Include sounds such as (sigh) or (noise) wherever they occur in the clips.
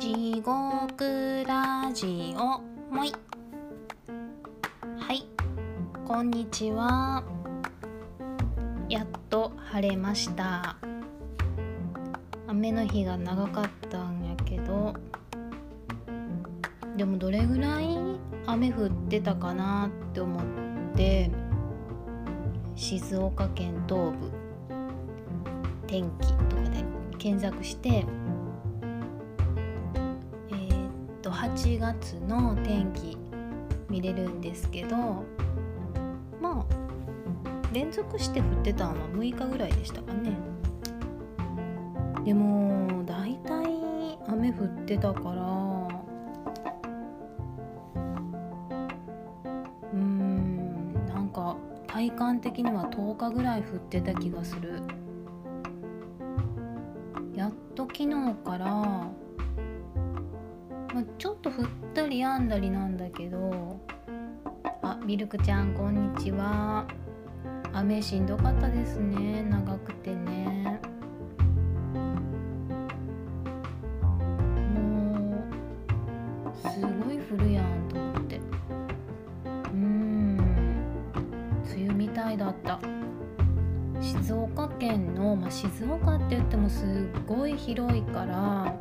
地獄ラジオ。もい。はい。こんにちは。やっと晴れました。雨の日が長かったんやけど。でもどれぐらい雨降ってたかなって思って。静岡県東部。天気とかで検索して。1月の天気見れるんですけどまあ連続して降ってたのは6日ぐらいでしたかね。でも大体雨降ってたからうんなんか体感的には10日ぐらい降ってた気がする。やっと昨日からまあ、ちょっと降ったりやんだりなんだけど。あミルクちゃんこんにちは。雨しんどかったですね。長くてね。もうすごい降るやんと思って。うん。梅雨みたいだった。静岡県の、まあ、静岡って言ってもすっごい広いから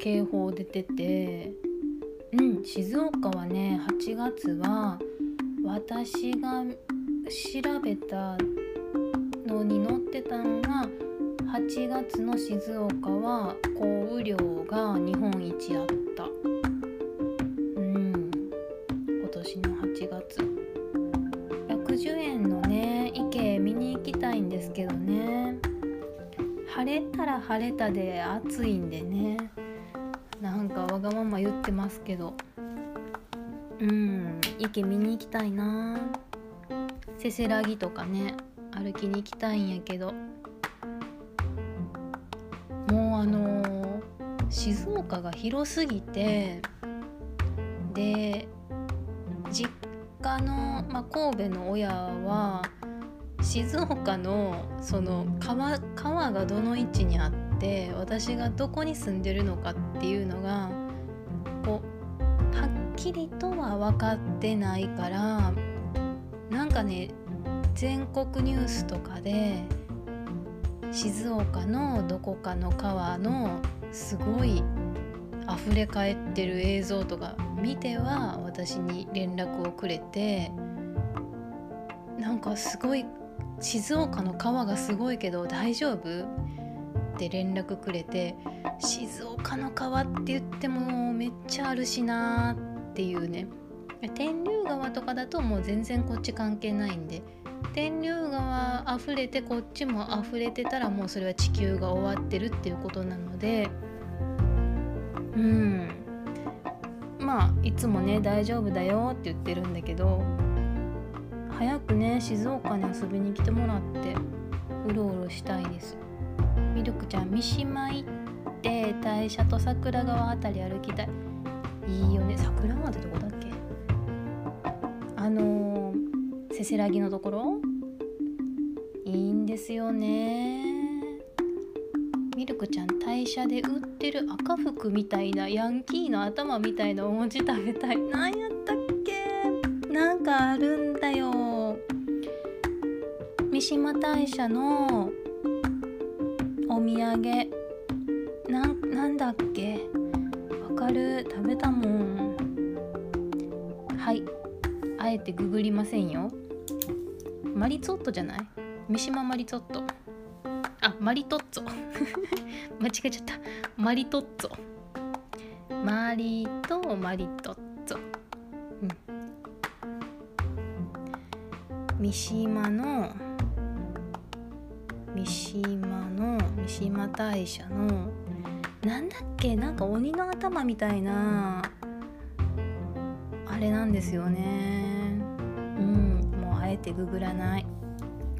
警報出てて。うん。静岡はね8月は私が調べたのに載ってたのが8月の静岡は降雨量が日本一あった。うん。今年の8月。110円のね池見に行きたいんですけどね。晴れたら晴れたで暑いんでねわがまま言ってますけど。うん池見に行きたいな。せせらぎとかね歩きに行きたいんやけど。もうあのー静岡が広すぎてで実家の、まあ、神戸の親は静岡のその川川がどの位置にあって私がどこに住んでるのかっていうのがきりとは分かってないからなんかね全国ニュースとかで静岡のどこかの川のすごい溢れ返ってる映像とか見ては私に連絡をくれてなんかすごい静岡の川がすごいけど大丈夫？って連絡くれて静岡の川って言ってもめっちゃあるしなーってっていうね。天竜川とかだともう全然こっち関係ないんで。天竜川溢れてこっちも溢れてたらもうそれは地球が終わってるっていうことなので。うん。まあいつもね大丈夫だよって言ってるんだけど。早くね静岡に遊びに来てもらってうろうろしたいです。ミルクちゃん三島行って大社と桜川あたり歩きたい。いいよね。桜川ってどこだっけ？あのー、せせらぎのところ？いいんですよね。ミルクちゃん大社で売ってる赤服みたいなヤンキーの頭みたいなお餅食べたい。何やったっけ？なんかあるんだよ。三島大社のお土産。ななんだっけ？かる食べたもん。はい。あえてググりませんよ。マリツォットじゃない？三島マリツォット。あマリトッツォ。(laughs) 間違えちゃった。マリトッツォ。マリとマリトッツォ。うん。三島の三島の三島大社のなんだっけ？なんか鬼の頭みたいなあれなんですよね。うんもうあえてググらない。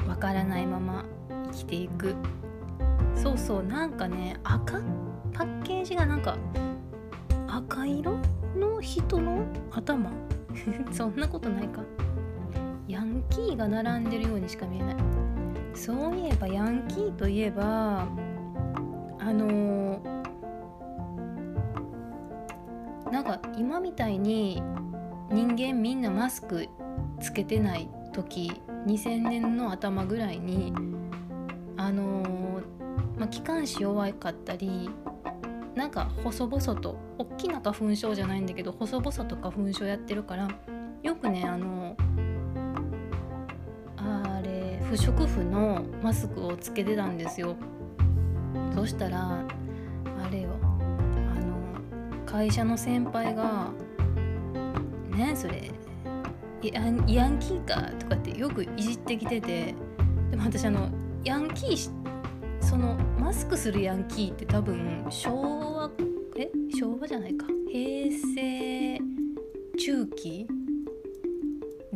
わからないまま生きていく。そうそうなんかね赤？パッケージがなんか赤色の人の頭？(laughs) そんなことないか。ヤンキーが並んでるようにしか見えない。そういえばヤンキーといえばあのー、なんか今みたいに人間みんなマスクつけてない時2000年の頭ぐらいにあのー、まあ、気管支弱かったりなんか細々と大きな花粉症じゃないんだけど細々と花粉症やってるからよくねあのあれ不織布のマスクをつけてたんですよ。そしたら会社の先輩が「ねそれヤンヤンキーか?」とかってよくいじってきててでも私あのヤンキーそのマスクするヤンキーって多分昭和え昭和じゃないか平成中期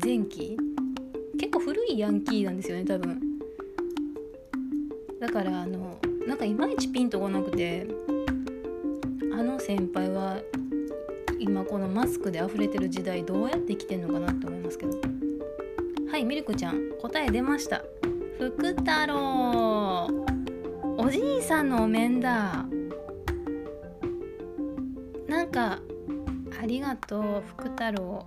前期結構古いヤンキーなんですよね多分だからあのなんかいまいちピンとこなくてあの先輩は今このマスクで溢れてる時代どうやって生きてんのかなって思いますけど。はいミルクちゃん答え出ました。福太郎。おじいさんのお面だ。なんかありがとう福太郎。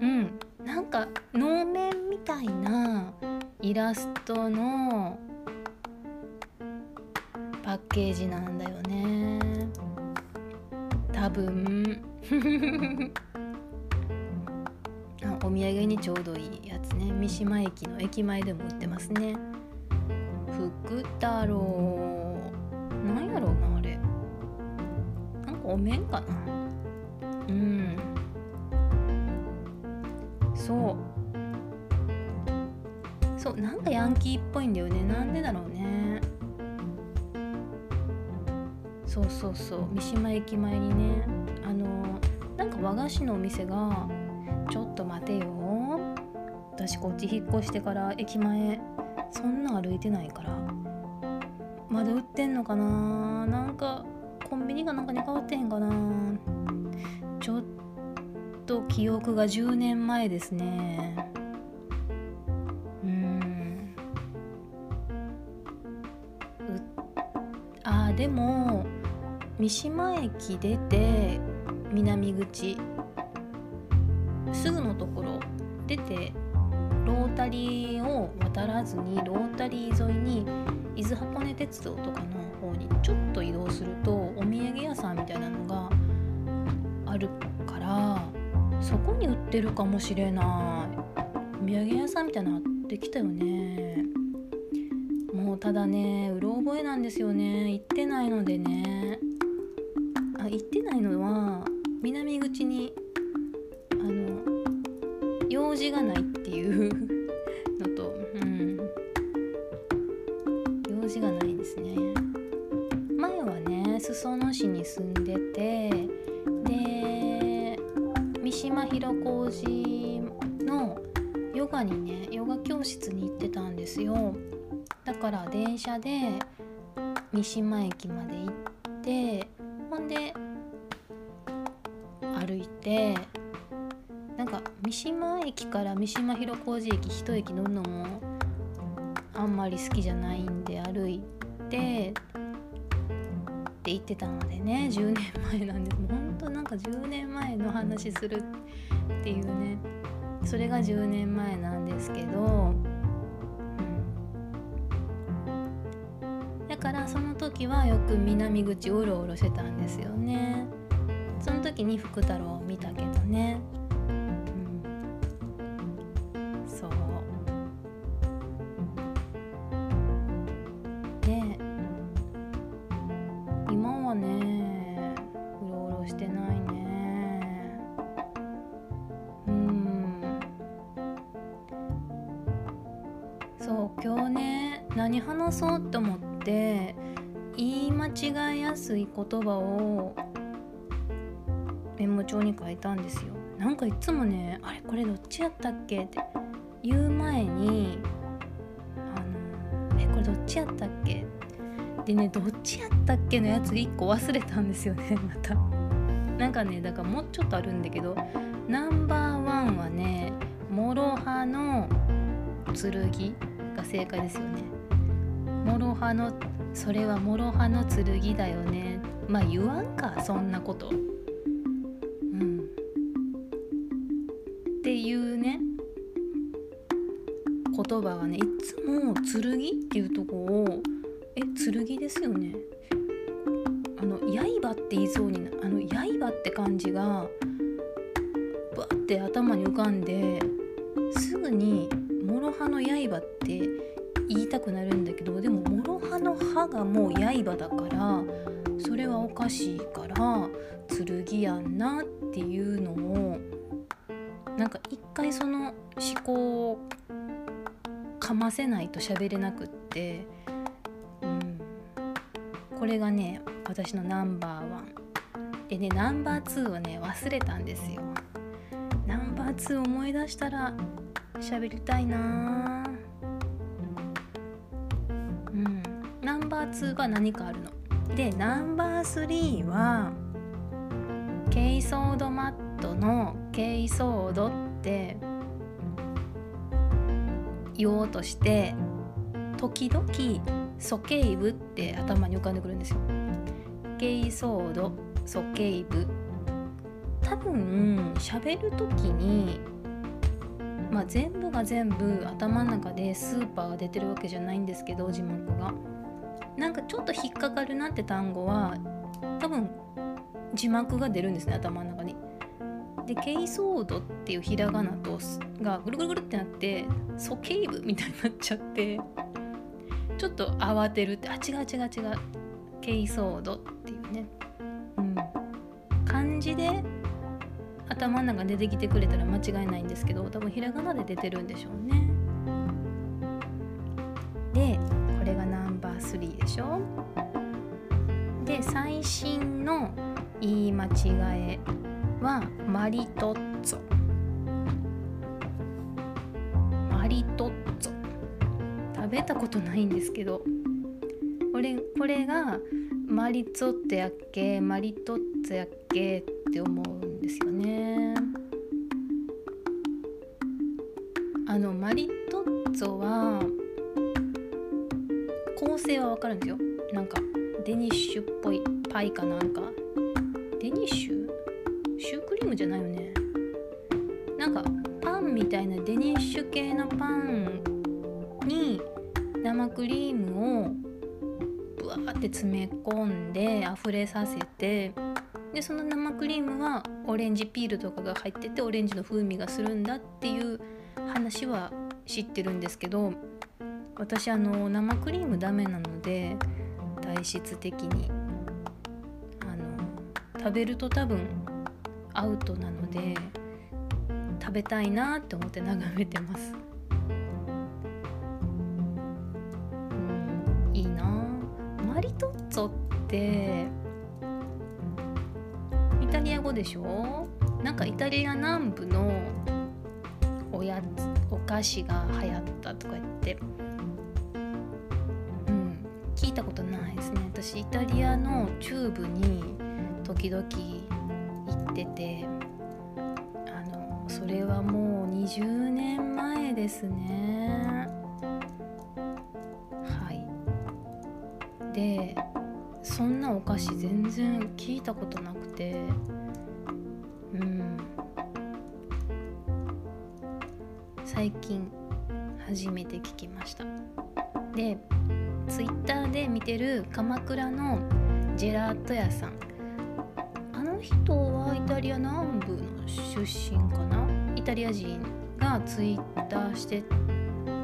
うんなんか能面みたいなイラストのケージなんだよね。多分。(laughs) あお土産にちょうどいいやつね。三島駅の駅前でも売ってますね。福太郎。なんやろうなあれ。なんかお面かな。うん。そう。そうなんかヤンキーっぽいんだよね。なんでだろうね。そうそうそう。三島駅前にねあのなんか和菓子のお店がちょっと待てよ。私こっち引っ越してから駅前そんな歩いてないから。まだ売ってんのかな。なんかコンビニがなんかに変わってへんかな。ちょっと記憶が10年前ですね。うん。うああでも三島駅出て南口。すぐのところ出てロータリーを渡らずにロータリー沿いに伊豆箱根鉄道とかの方にちょっと移動するとお土産屋さんみたいなのがあるからそこに売ってるかもしれない。お土産屋さんみたいなあってきたよね。もうただねうろ覚えなんですよね。行ってないのでね。行ってないのは南口にあの用事がないっていう (laughs) のと、うん、用事がないですね。前はね裾野市に住んでてで三島広小路のヨガにねヨガ教室に行ってたんですよ。だから電車で三島駅まで行ってほんで歩いてなんか三島駅から三島広小路駅一駅乗るのもあんまり好きじゃないんで歩いてって言ってたのでね10年前なんです。ほんとなんか10年前の話するっていうねそれが10年前なんですけど、時はよく南口うろうろしてたんですよね。その時に福太郎を見たけどね、うん、そう。で今はねうろうろしてないね。うん。そう今日ね何話そうと思って言い間違いやすい言葉をメモ帳に書いたんですよ。なんかいつもねあれこれどっちやったっけって言う前にあのえこれどっちやったっけ？でねどっちやったっけのやつ1個忘れたんですよね (laughs) また。なんかねだからもうちょっとあるんだけどナンバーワンはね諸刃の剣が正解ですよね。諸刃のそれは諸刃の剣だよね。まあ言わんかそんなこと。うん。っていうね。言葉がねいつも「剣」っていうとこを「え剣ですよね」あの「刃」って言いそうになあの「刃」って感じがバッて頭に浮かんですぐに「諸刃の刃」って言いたくなるんだけどでも諸刃の刃がもう刃だからそれはおかしいから剣やんなっていうのをなんか一回その思考をかませないと喋れなくって、うん、これがね私のナンバーワン。でねナンバーツーをね忘れたんですよ。ナンバー2思い出したら喋りたいな2が何かあるの？でナンバー3はケイソードマットのケイソードって言おうとして時々ソケイブって頭に浮かんでくるんですよ。ケイソードソケイブ多分喋る時にまあ全部が全部頭の中でスーパーが出てるわけじゃないんですけど字幕が。なんかちょっと引っかかるなって単語は多分字幕が出るんですね頭の中に。でケイソードっていうひらがなとがぐるぐるぐるってなってソケイブみたいになっちゃってちょっと慌てるってあ違う違う違う。ケイソードっていうね、うん、漢字で頭の中出てきてくれたら間違いないんですけど多分ひらがなで出てるんでしょうね。で最新の言い間違えはマリトッツォ。マリトッツォ。食べたことないんですけど。これこれがマリツォッツォやっけ？マリトッツォやっけ？って思うんですよね。あのマリトッツォは構成はわかるんですよ。なんかデニッシュっぽいパイかなんか。デニッシュ？シュークリームじゃないよね。なんかパンみたいなデニッシュ系のパンに生クリームをブワーって詰め込んで溢れさせてでその生クリームはオレンジピールとかが入っててオレンジの風味がするんだっていう話は知ってるんですけど私あの生クリームダメなので体質的にあの食べると多分アウトなので食べたいなって思って眺めてます。いいな。マ。リトッツォってイタリア語でしょ？なんかイタリア南部のおやつお菓子が流行ったとか言って。聞いたことないですね。私イタリアの中部に時々行っててあのそれはもう20年前ですね。はい。でそんなお菓子全然聞いたことなくてうん。最近初めて聞きました。でツイッターで見てる鎌倉のジェラート屋さん。あの人はイタリア南部の出身かな？イタリア人がツイッターして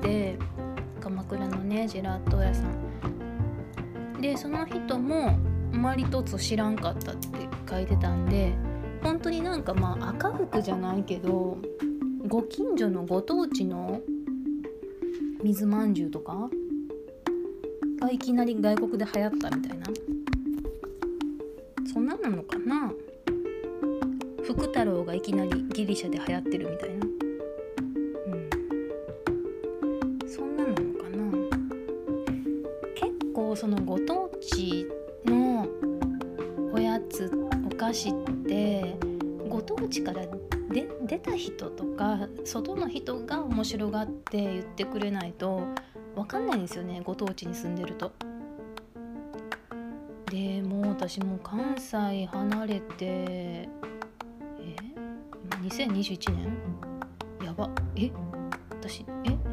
て鎌倉のねジェラート屋さん。でその人もマリトッツォ知らんかったって書いてたんで本当になんかまあ赤福じゃないけどご近所のご当地の水まんじゅうとかいきなり外国で流行ったみたいな。そんななのかな？福太郎がいきなりギリシャで流行ってるみたいな。うん。そのご当地のおやつお菓子ってご当地からで出た人とか外の人が面白がって言ってくれないと分かんないですよねご当地に住んでると。でもう私も関西離れてえ？今2021年？やば。え？私え？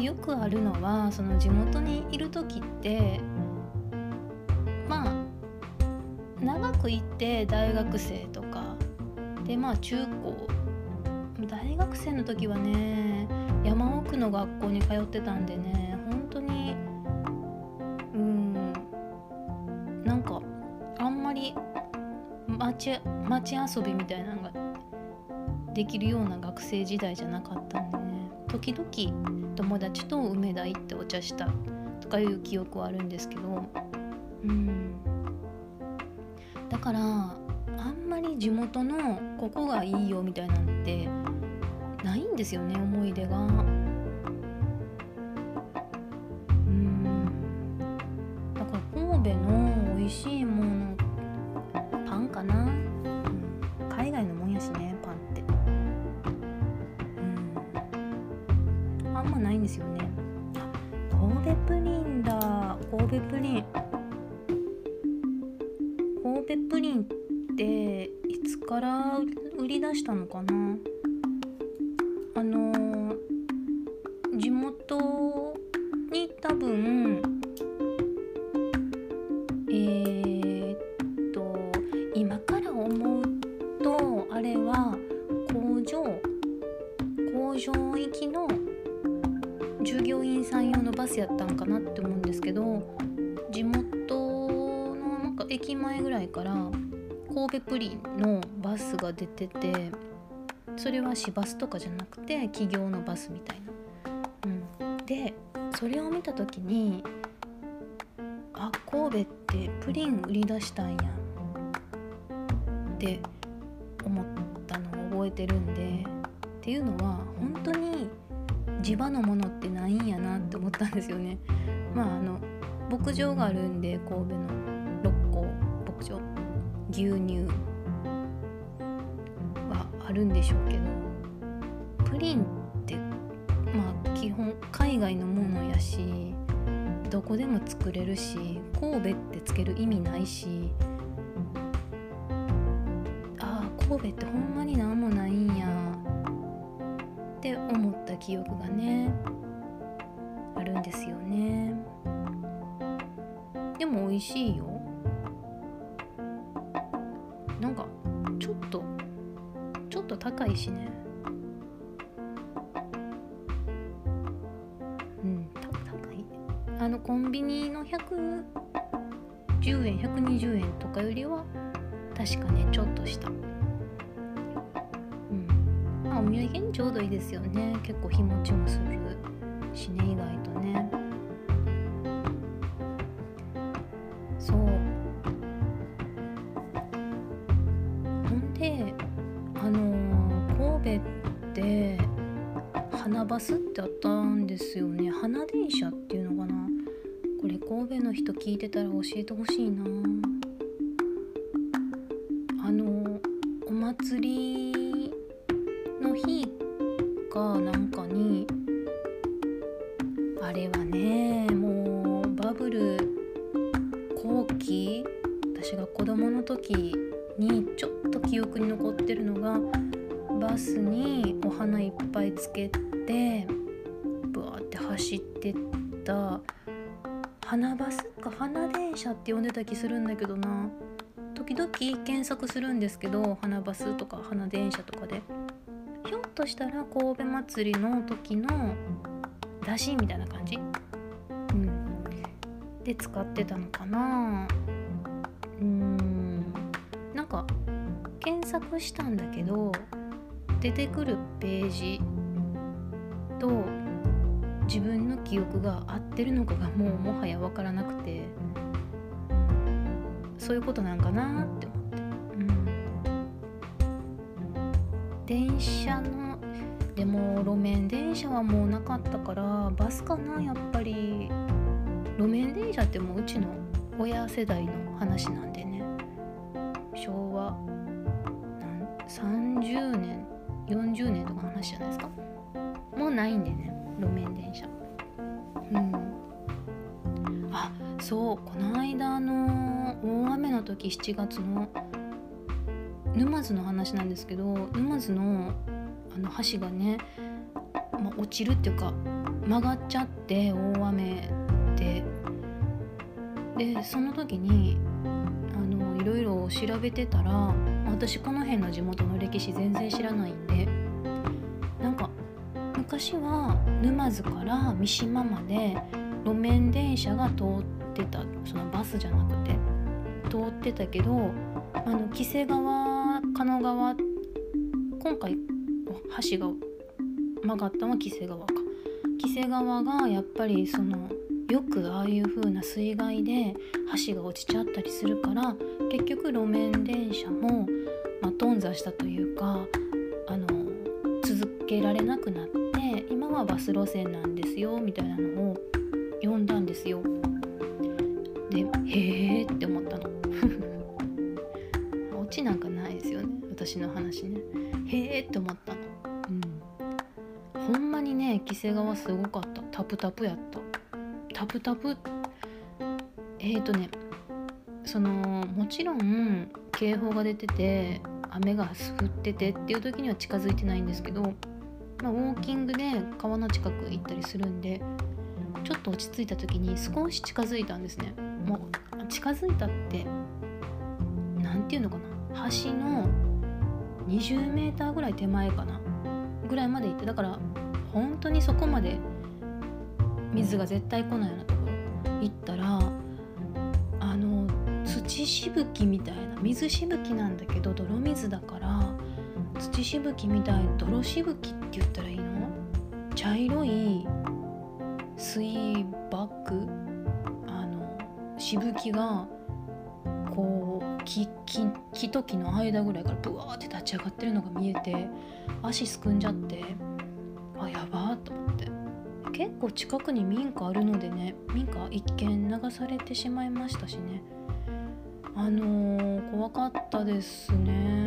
よくあるのはその地元にいる時ってまあ長く行って大学生とかでまあ中高大学生の時はね山奥の学校に通ってたんでね本当にうんなんかあんまり町町遊びみたいなのができるような学生時代じゃなかったんでね時々友達と梅田行ってお茶したとかいう記憶はあるんですけど。うん。だからあんまり地元のここがいいよみたいなんてないんですよね思い出が。うん。だから神戸の美味しい神戸プリン。神戸プリンっていつから売り出したのかな？出ててそれは市バスとかじゃなくて企業のバスみたいな。うん、でそれを見た時にあ神戸ってプリン売り出したんや。って思ったのを覚えてるんでっていうのは本当に地場のものってないんやなって思ったんですよね。まああの牧場があるんで神戸の六甲牧場。牛乳。あるんでしょうけど。プリンってまあ基本海外のものやしどこでも作れるし神戸ってつける意味ないし。ああ神戸ってほんまになんもないんや。って思った記憶がねあるんですよね。でも美味しいよ。高いしね。うん高い。あのコンビニの110円120円とかよりは確かねちょっとしたうん。まあお土産にちょうどいいですよね。結構日持ちもするしね意えてほしいな。あのお祭りの日かなんかにあれはねもうバブル後期私が子供の時にちょっと記憶に残ってるのがバスにお花いっぱいつけてブワーって走ってった花バスか花電車って呼んでた気するんだけどな。時々検索するんですけど花バスとか花電車とかで。ひょっとしたら神戸祭りの時の出しみたいな感じ。うん。で使ってたのかな。うーん。なんか検索したんだけど出てくるページ自分の記憶が合ってるのかがもうもはや分からなくてそういうことなんかなって思って、うん、電車のでも路面電車はもうなかったからバスかなやっぱり。路面電車ってもううちの親世代の話なんでね。昭和30年40年とかの話じゃないですか。もうないんでね。路面電車。うん。あそうこの間の大雨の時7月の沼津の話なんですけど沼津のあの橋がね、まあ、落ちるっていうか曲がっちゃって大雨で。でその時にあのいろいろ調べてたら私この辺の地元の歴史全然知らないんでなんか昔は沼津から三島まで路面電車が通ってたそのバスじゃなくて通ってたけどあの黄瀬川加野川今回橋が曲がったのは黄瀬川か。黄瀬川がやっぱりそのよくああいう風な水害で橋が落ちちゃったりするから結局路面電車も、まあ、頓挫したというかあの続けられなくなって今はバス路線なんですよみたいなのを読んだんですよ。でへえって思ったの。(laughs) オチなんかないですよね私の話ね。へえって思ったの。うん。ほんまにね黄瀬川すごかったタプタプやった。タプタプえーとねそのもちろん警報が出てて雨が降っててっていう時には近づいてないんですけど、まあ、ウォーキングで川の近く行ったりするんでちょっと落ち着いた時に少し近づいたんですね。もう近づいたって何て言うのかな。橋の 20m ぐらい手前かな。ぐらいまで行ってだから本当にそこまで水が絶対来ないようなところ行ったらあの土しぶきみたいな水しぶきなんだけど泥水だから土しぶきみたい泥しぶきって言ったらいいの？茶色い水爆？あのしぶきがこう木木木と木の間ぐらいからブワーって立ち上がってるのが見えて足すくんじゃってあやばーと思って。結構近くに民家あるのでね民家一見流されてしまいましたしね。あのー、怖かったですね。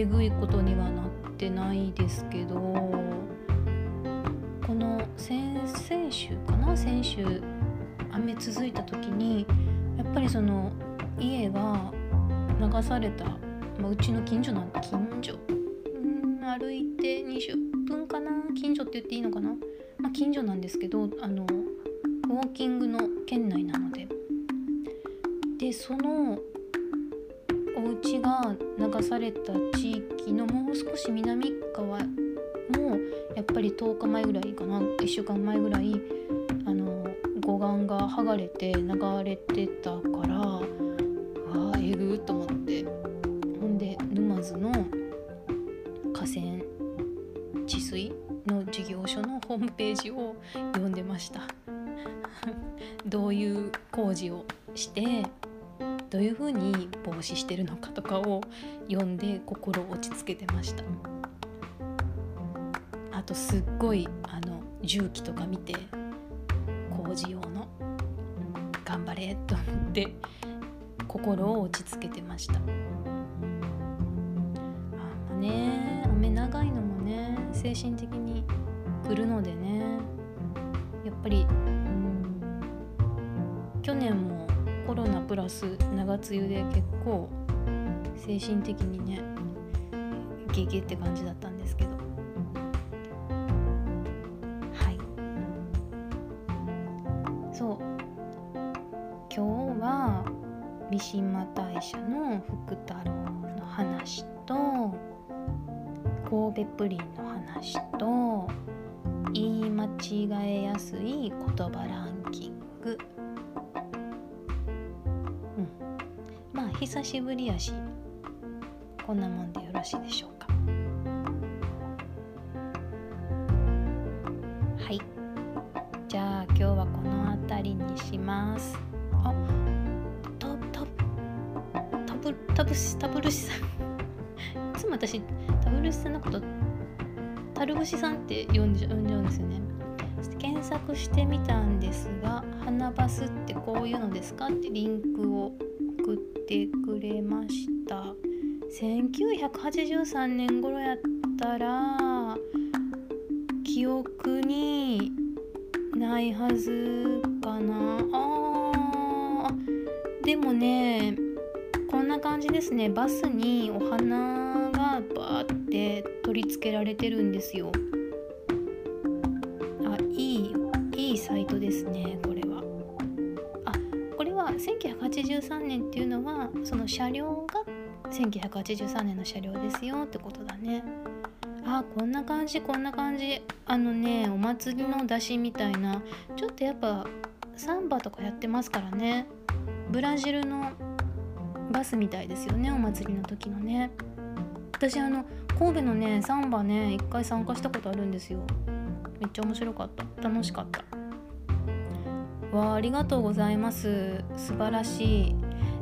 えぐいことにはなってないですけどこの先々週かな？先週雨続いた時にやっぱりその家が流された、まあ、うちの近所なん近所？うん歩いて20分かな？近所って言っていいのかな、まあ、近所なんですけどあのウォーキングの県内なので。でそのお家が流された地域のもう少し南側もやっぱり10日前ぐらいかな。1週間前ぐらいあの護岸が剥がれて流れてたからああえぐと思って。ほんで沼津の河川治水の事業所のホームページを読んでました。(laughs) どういう工事をしてどういうふうに防止してるのかとかを読んで心を落ち着けてました。あとすっごいあの重機とか見て工事用の頑張れと思って心を落ち着けてました。あまね雨長いのもね精神的に来るのでねやっぱりうん去年もコロナプラス長梅雨で結構精神的にねゲゲって感じだったんですけど。はい。そう。今日は三島大社の福太郎の話と神戸プリンの話と言い間違えやすい言葉ラン久しぶりやしこんなもんでよろしいでしょうか？はい。じゃあ今日はこの辺りにします。あ多タブシタブルシさん。(laughs) いつも私タブルシさんのことタルブシさんって呼んじゃ呼んじゃうんですよね。検索してみたんですが「花バスってこういうのですか?」ってリンクを送っててくれました。1983年頃やったら記憶にないはずかな。あでもねこんな感じですね。バスにお花がバーって取り付けられてるんですよ。あいいいいサイトですね。1983年っていうのはその車両が1983年の車両ですよってことだね。あこんな感じこんな感じ。あのねお祭りの出汁みたいな。ちょっとやっぱサンバとかやってますからね。ブラジルのバスみたいですよねお祭りの時のね。私あの神戸のねサンバね一回参加したことあるんですよ。めっちゃ面白かった。楽しかった。わあありがとうございます。素晴らしい。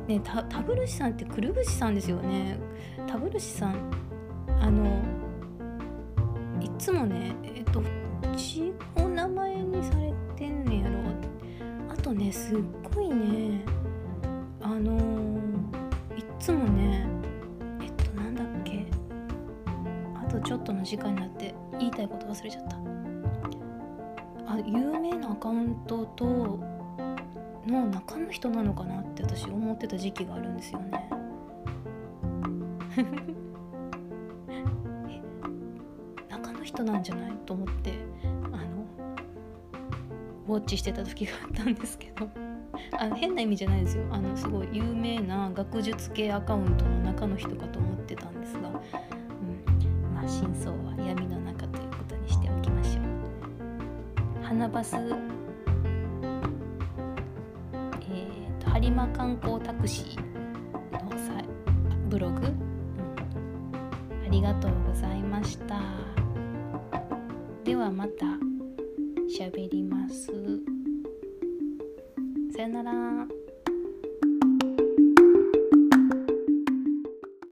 ねタタブルシさんってくるぶしさんですよね。タブルシさんあのいつもねえっとちお名前にされてんねやろ。あとねすっごいねあのいっつもねえっとなんだっけ。あとちょっとの時間になって言いたいこと忘れちゃった。有名なアカウントとの中の人なのかなって私思ってた時期があるんですよね。(laughs) え中の人なんじゃないと思ってあのウォッチしてた時があったんですけど。(laughs) あの変な意味じゃないですよ。あのすごい有名な学術系アカウントの中の人かと思ってたんですが、うん、まあ真相は。花バス。えー、と播磨観光タクシーのさブログ、うん、ありがとうございました。ではまた。しゃべります。さよなら。